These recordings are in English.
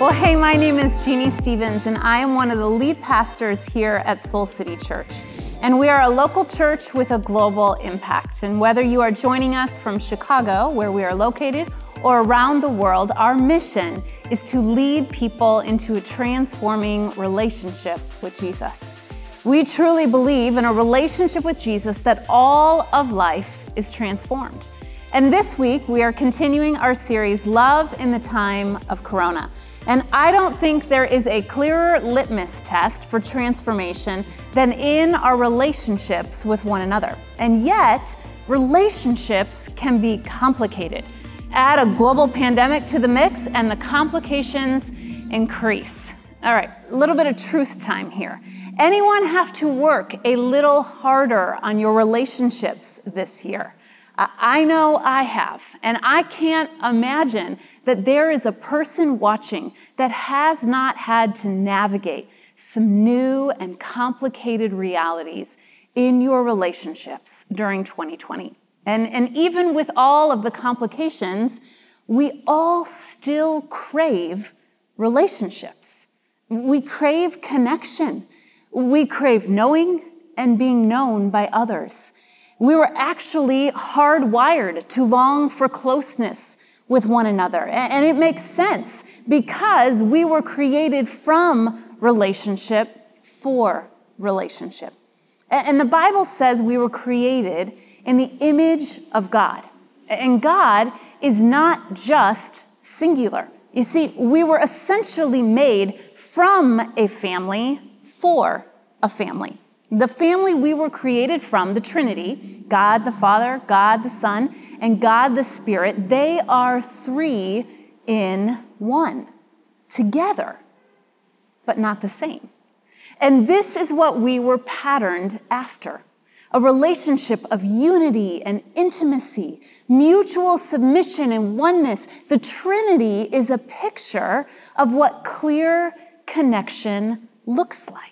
Well, hey, my name is Jeannie Stevens, and I am one of the lead pastors here at Soul City Church. And we are a local church with a global impact. And whether you are joining us from Chicago, where we are located, or around the world, our mission is to lead people into a transforming relationship with Jesus. We truly believe in a relationship with Jesus that all of life is transformed. And this week, we are continuing our series, Love in the Time of Corona. And I don't think there is a clearer litmus test for transformation than in our relationships with one another. And yet, relationships can be complicated. Add a global pandemic to the mix, and the complications increase. All right, a little bit of truth time here. Anyone have to work a little harder on your relationships this year? I know I have, and I can't imagine that there is a person watching that has not had to navigate some new and complicated realities in your relationships during 2020. And, and even with all of the complications, we all still crave relationships. We crave connection. We crave knowing and being known by others. We were actually hardwired to long for closeness with one another. And it makes sense because we were created from relationship for relationship. And the Bible says we were created in the image of God. And God is not just singular. You see, we were essentially made from a family for a family. The family we were created from, the Trinity, God the Father, God the Son, and God the Spirit, they are three in one, together, but not the same. And this is what we were patterned after a relationship of unity and intimacy, mutual submission and oneness. The Trinity is a picture of what clear connection looks like.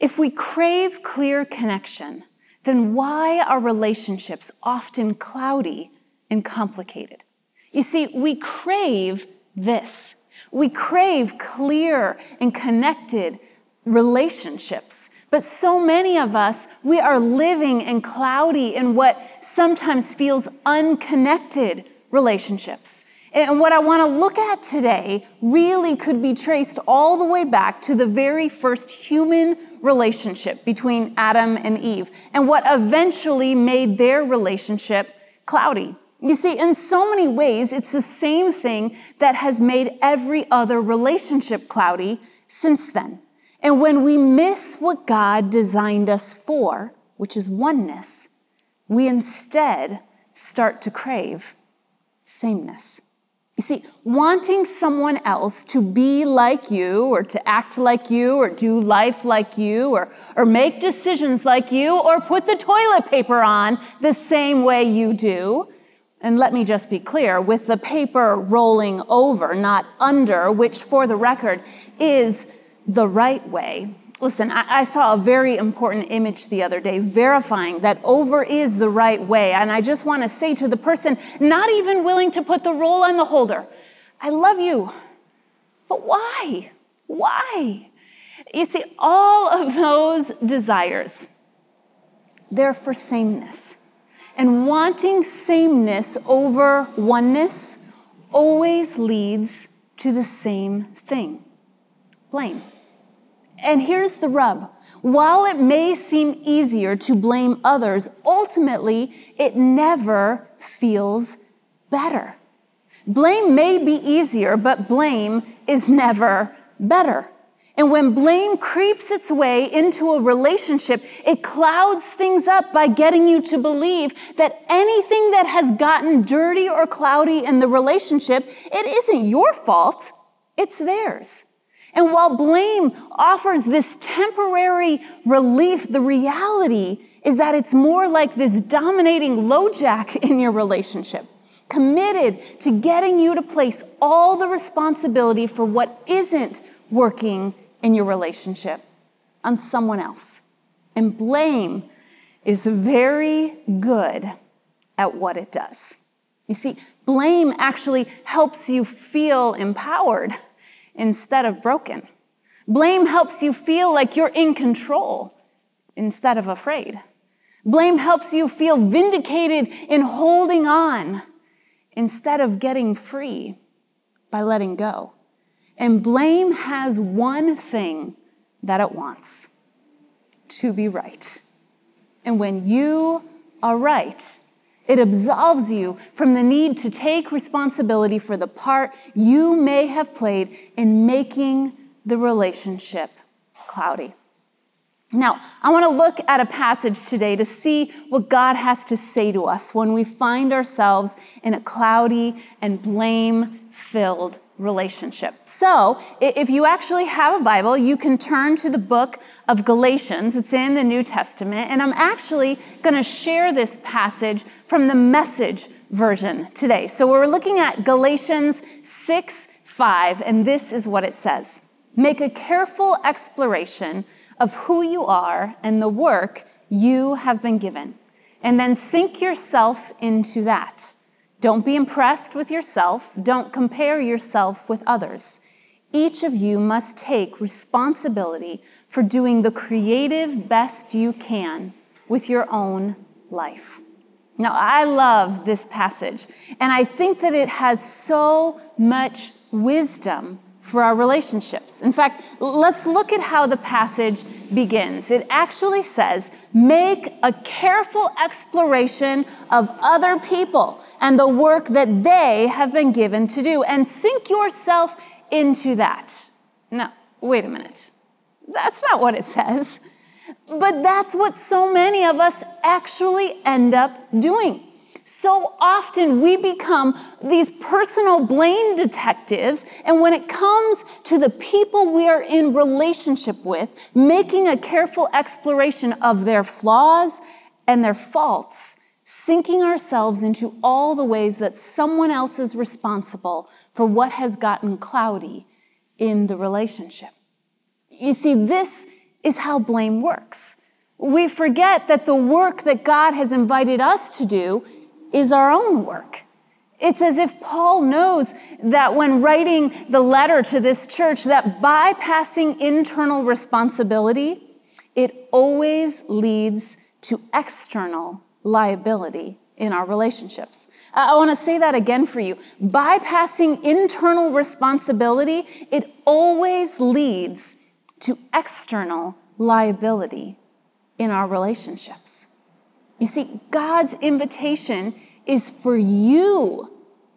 If we crave clear connection, then why are relationships often cloudy and complicated? You see, we crave this. We crave clear and connected relationships. But so many of us, we are living in cloudy and what sometimes feels unconnected relationships. And what I want to look at today really could be traced all the way back to the very first human relationship between Adam and Eve and what eventually made their relationship cloudy. You see, in so many ways, it's the same thing that has made every other relationship cloudy since then. And when we miss what God designed us for, which is oneness, we instead start to crave sameness. You see, wanting someone else to be like you or to act like you or do life like you or, or make decisions like you or put the toilet paper on the same way you do. And let me just be clear with the paper rolling over, not under, which for the record is the right way. Listen, I, saw a very important image the other day verifying that over is the right way. And I just want to say to the person not even willing to put the roll on the holder, I love you. But why? Why? You see, all of those desires, they're for sameness. And wanting sameness over oneness always leads to the same thing blame. And here's the rub. While it may seem easier to blame others, ultimately it never feels better. Blame may be easier, but blame is never better. And when blame creeps its way into a relationship, it clouds things up by getting you to believe that anything that has gotten dirty or cloudy in the relationship, it isn't your fault, it's theirs. And while blame offers this temporary relief, the reality is that it's more like this dominating LoJack in your relationship, committed to getting you to place all the responsibility for what isn't working in your relationship on someone else. And blame is very good at what it does. You see, blame actually helps you feel empowered. instead of broken. Blame helps you feel like you're in control instead of afraid. Blame helps you feel vindicated in holding on instead of getting free by letting go. And blame has one thing that it wants to be right. And when you are right, it absolves you from the need to take responsibility for the part you may have played in making the relationship cloudy. Now, I want to look at a passage today to see what God has to say to us when we find ourselves in a cloudy and blame filled relationship. So, if you actually have a Bible, you can turn to the book of Galatians. It's in the New Testament, and I'm actually going to share this passage from the message version today. So, we're looking at Galatians 6 5, and this is what it says Make a careful exploration of who you are and the work you have been given, and then sink yourself into that. Don't be impressed with yourself. Don't compare yourself with others. Each of you must take responsibility for doing the creative best you can with your own life. Now, I love this passage, and I think that it has so much wisdom for our relationships. In fact, let's look at how the passage begins. It actually says, Make a careful exploration of other people and the work that they have been given to do, and sink yourself into that. Now, wait a minute. That's not what it says. But that's what so many of us actually end up doing. So often we become these personal blame detectives, and when it comes to the people we are in relationship with, making a careful exploration of their flaws and their faults, sinking ourselves into all the ways that someone else is responsible for what has gotten cloudy in the relationship. You see, this is how blame works. We forget that the work that God has invited us to do is our own work. It's as if Paul knows that when writing the letter to this church, that bypassing internal responsibility, it always leads to external liability in our relationships. I want to say that again for you. Bypassing internal responsibility, it always leads to external liability in our relationships. You see, God's invitation is for you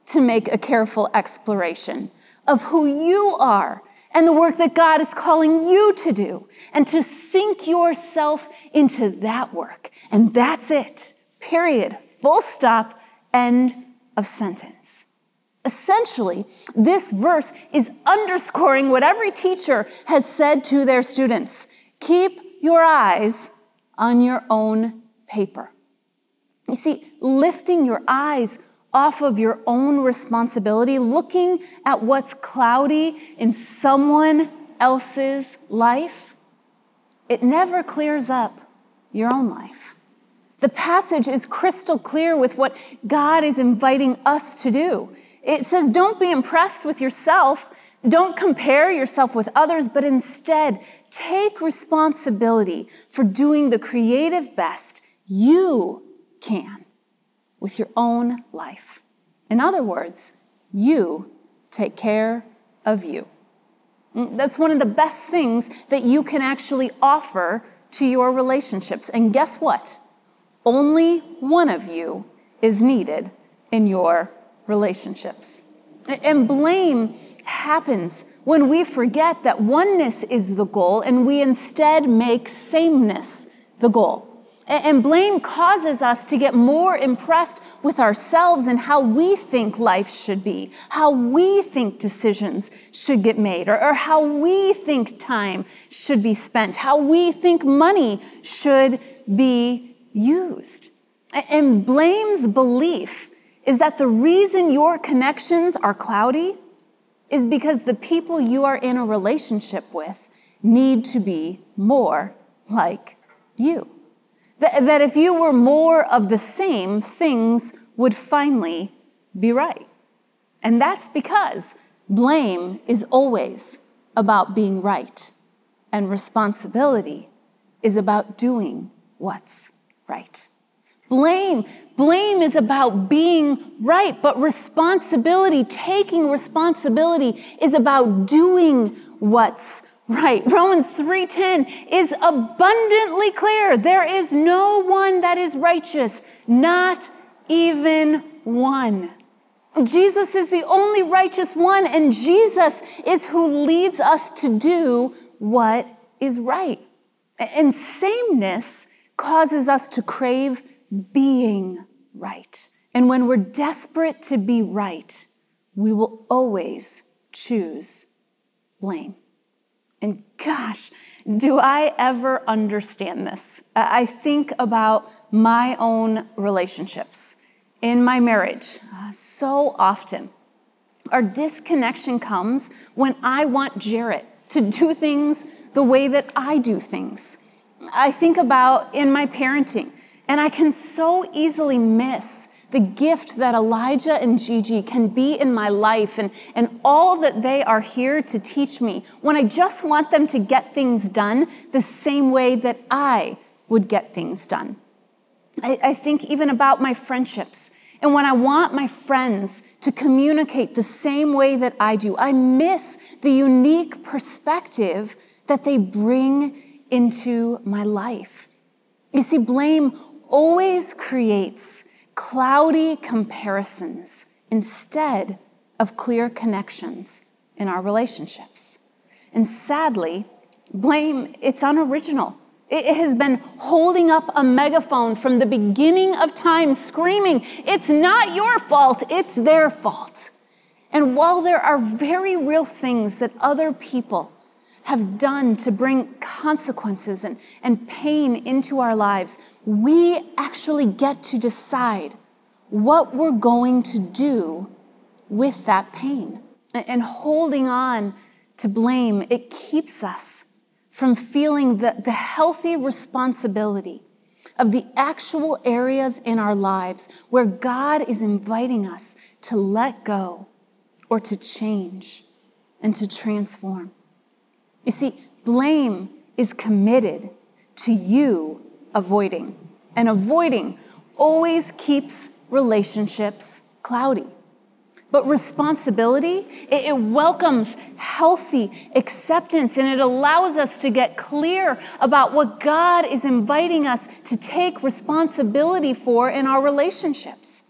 to make a careful exploration of who you are and the work that God is calling you to do, and to sink yourself into that work. And that's it. Period. Full stop. End of sentence. Essentially, this verse is underscoring what every teacher has said to their students keep your eyes on your own paper. You see, lifting your eyes off of your own responsibility, looking at what's cloudy in someone else's life, it never clears up your own life. The passage is crystal clear with what God is inviting us to do. It says, Don't be impressed with yourself. Don't compare yourself with others, but instead take responsibility for doing the creative best you can with your own life. In other words, you take care of you. Mm, that's one of the best things that you can actually offer to your relationships. And guess what? Only one of you is needed in your relationships. And blame happens when we forget that oneness is the goal and we instead make sameness the goal. And blame causes us to get more impressed with ourselves and how we think life should be, how we think decisions should get made, or, or, how we think time should be spent, how we think money should be used. And blame's belief is that the reason your connections are cloudy is because the people you are in a relationship with need to be more like you. That, that if you were more of the same, things would finally be right. And that's because Blame is always about being right, and responsibility is about doing what's right. Blame, blame is about being right, but responsibility, taking responsibility is about doing what's right. Romans 3:10 is abundantly clear. There is no one that is righteous, not even one. Jesus is the only righteous one, and Jesus is who leads us to do what is right. And sameness causes us to crave being right. And when we're desperate to be right, we will always choose blame. And gosh, do I ever understand this? I think about my own relationships in my marriage uh, so often. Our disconnection comes when I want Jarrett to do things the way that I do things. I think about in my parenting, and I can so easily miss the gift that Elijah and Gigi can be in my life and, and all that they are here to teach me when I just want them to get things done the same way that I would get things done. I, I think even about my friendships. And when I want my friends to communicate the same way that I do, I miss the unique perspective that they bring into my life. You see, blame always creates cloudy comparisons instead of clear connections in our relationships. And sadly, blame, it's unoriginal. It has been holding up a megaphone from the beginning of time, screaming, It's not your fault, it's their fault. And while there are very real things that other people have done to bring consequences and, and pain into our lives, we actually get to decide what we're going to do with that pain. And holding on to blame, it keeps us from feeling the, the healthy responsibility of the actual areas in our lives where God is inviting us to let go or to change and to transform. You see, blame is committed to you avoiding, and avoiding always keeps relationships cloudy. But responsibility, it, welcomes healthy acceptance and it allows us to get clear about what God is inviting us to take responsibility for in our relationships.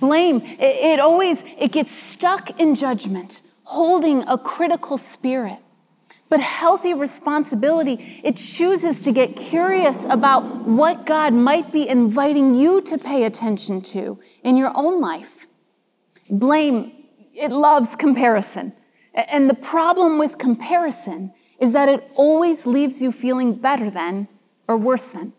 Blame, it, always, it gets stuck in judgment, holding a critical spirit. But healthy responsibility, it chooses to get curious about what God might be inviting you to pay attention to in your own life. Blame, it loves comparison. And the problem with comparison is that it always leaves you feeling better than or worse than.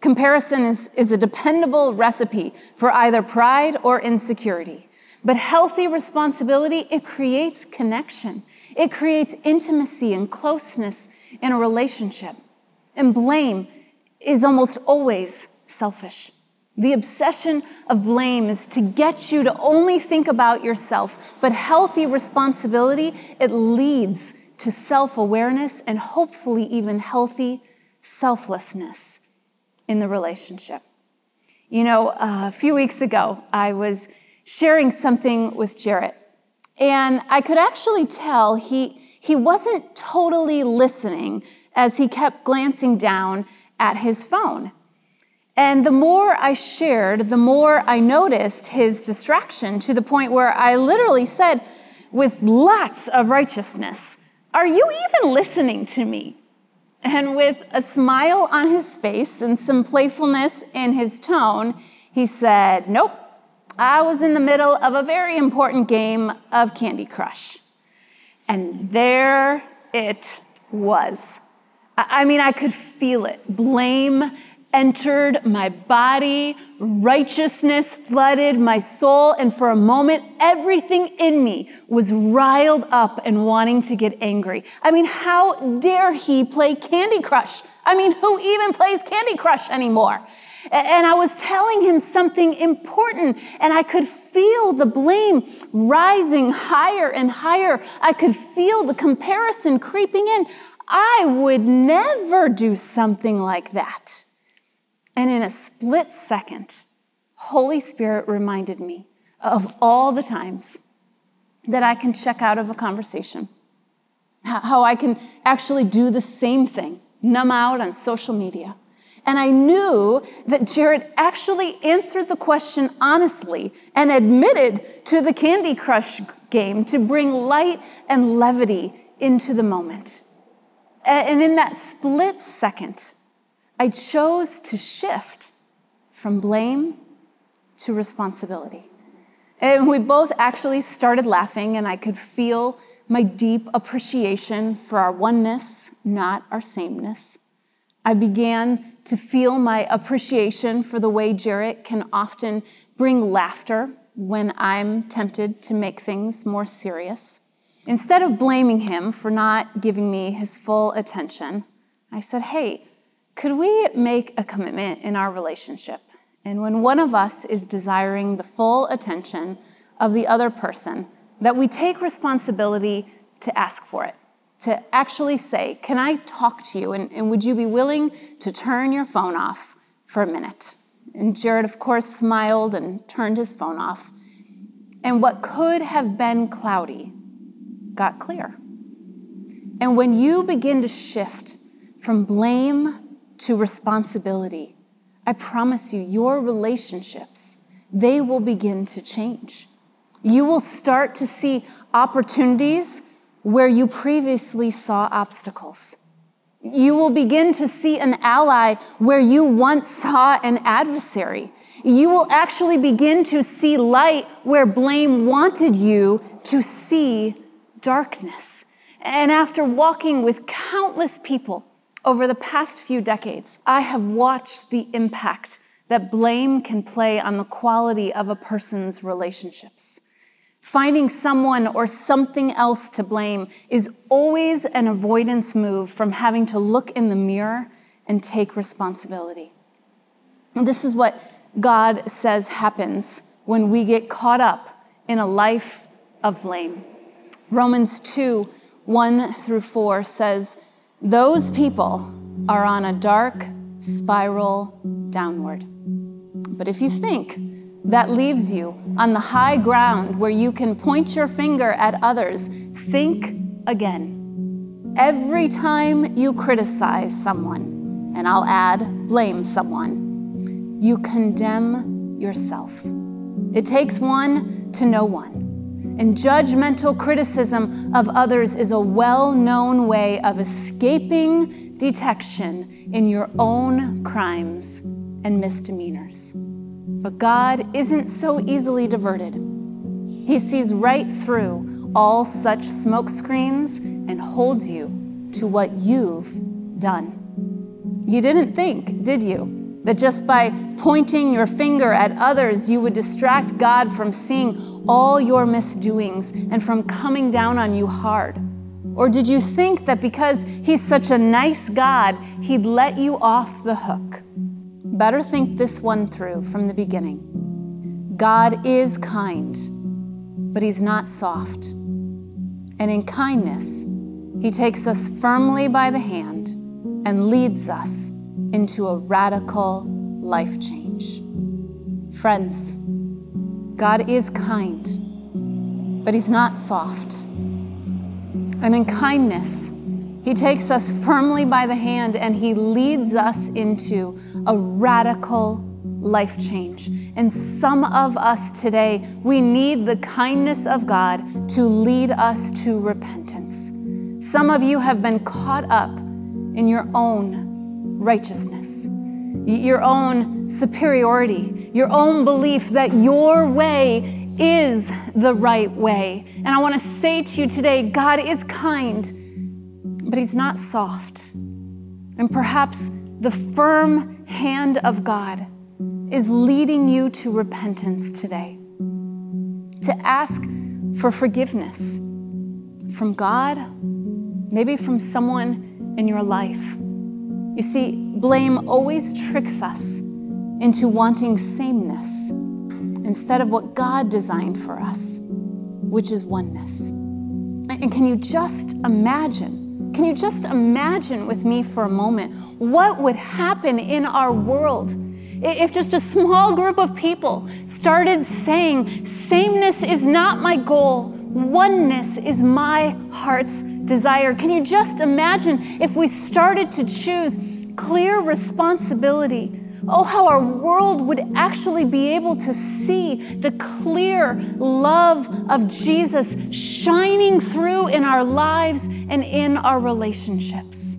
Comparison is, is a dependable recipe for either pride or insecurity. But healthy responsibility, it creates connection. It creates intimacy and closeness in a relationship. And blame is almost always selfish. The obsession of blame is to get you to only think about yourself, but healthy responsibility, it leads to self awareness and hopefully even healthy selflessness in the relationship. You know, a few weeks ago, I was sharing something with Jarrett, and I could actually tell he, he wasn't totally listening as he kept glancing down at his phone. And the more I shared, the more I noticed his distraction to the point where I literally said, with lots of righteousness, Are you even listening to me? And with a smile on his face and some playfulness in his tone, he said, Nope, I was in the middle of a very important game of Candy Crush. And there it was. I mean, I could feel it blame entered my body, righteousness flooded my soul, and for a moment, everything in me was riled up and wanting to get angry. I mean, how dare he play Candy Crush? I mean, who even plays Candy Crush anymore? And I was telling him something important, and I could feel the blame rising higher and higher. I could feel the comparison creeping in. I would never do something like that. And in a split second, Holy Spirit reminded me of all the times that I can check out of a conversation, how I can actually do the same thing, numb out on social media. And I knew that Jarrett actually answered the question honestly and admitted to the Candy Crush game to bring light and levity into the moment. And in that split second, I chose to shift from blame to responsibility. And we both actually started laughing, and I could feel my deep appreciation for our oneness, not our sameness. I began to feel my appreciation for the way Jarrett can often bring laughter when I'm tempted to make things more serious. Instead of blaming him for not giving me his full attention, I said, Hey, could we make a commitment in our relationship and when one of us is desiring the full attention of the other person, that we take responsibility to ask for it, to actually say, Can I talk to you? And, and would you be willing to turn your phone off for a minute? And Jarrett, of course, smiled and turned his phone off. And what could have been cloudy got clear. And when you begin to shift from blame to responsibility, I promise you, your relationships, they will begin to change. You will start to see opportunities where you previously saw obstacles. You will begin to see an ally where you once saw an adversary. You will actually begin to see light where blame wanted you to see darkness. And after walking with countless people over the past few decades, I have watched the impact that blame can play on the quality of a person's relationships. Finding someone or something else to blame is always an avoidance move from having to look in the mirror and take responsibility. And this is what God says happens when we get caught up in a life of blame. Romans 2 1 through 4 says, those people are on a dark spiral downward. But if you think that leaves you on the high ground where you can point your finger at others, think again. Every time you criticize someone, and I'll add, blame someone, you condemn yourself. It takes one to know one. And judgmental criticism of others is a well known way of escaping detection in your own crimes and misdemeanors. But God isn't so easily diverted. He sees right through all such smokescreens and holds you to what you've done. You didn't think, did you? That just by pointing your finger at others, you would distract God from seeing all your misdoings and from coming down on you hard? Or did you think that because He's such a nice God, He'd let you off the hook? Better think this one through from the beginning. God is kind, but He's not soft. And in kindness, He takes us firmly by the hand and leads us into a radical life change. Friends, God is kind, but He's not soft. And in kindness, He takes us firmly by the hand and He leads us into a radical life change. And some of us today, we need the kindness of God to lead us to repentance. Some of you have been caught up in your own righteousness, your own superiority, your own belief that your way is the right way. And I want to say to you today God is kind, but He's not soft. And perhaps the firm hand of God is leading you to repentance today, to ask for forgiveness from God, maybe from someone in your life. You see, blame always tricks us into wanting sameness instead of what God designed for us, which is oneness. And can you just imagine? Can you just imagine with me for a moment what would happen in our world if just a small group of people started saying, sameness is not my goal, oneness is my heart's desire? Can you just imagine if we started to choose clear responsibility? Oh, how our world would actually be able to see the clear love of Jesus shining through in our lives and in our relationships.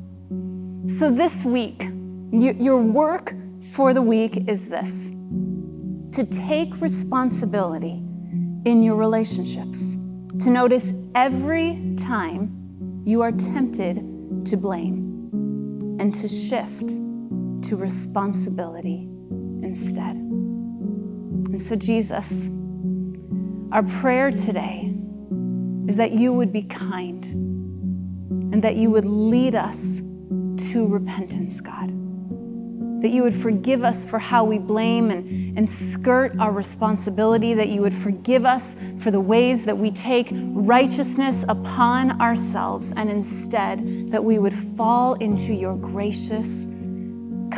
So, this week, your work for the week is this to take responsibility in your relationships, to notice every time you are tempted to blame, and to shift to responsibility instead. And so, Jesus, our prayer today is that you would be kind and that you would lead us to repentance, God. That you would forgive us for how we blame and, and skirt our responsibility, that you would forgive us for the ways that we take righteousness upon ourselves, and instead that we would fall into your gracious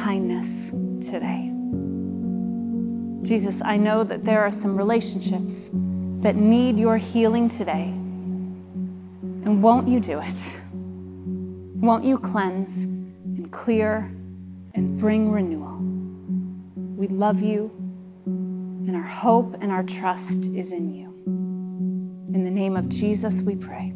kindness today. Jesus, I know that there are some relationships that need your healing today. And won't you do it? Won't you cleanse and clear and bring renewal? We love you, and our hope and our trust is in you. In the name of Jesus, we pray.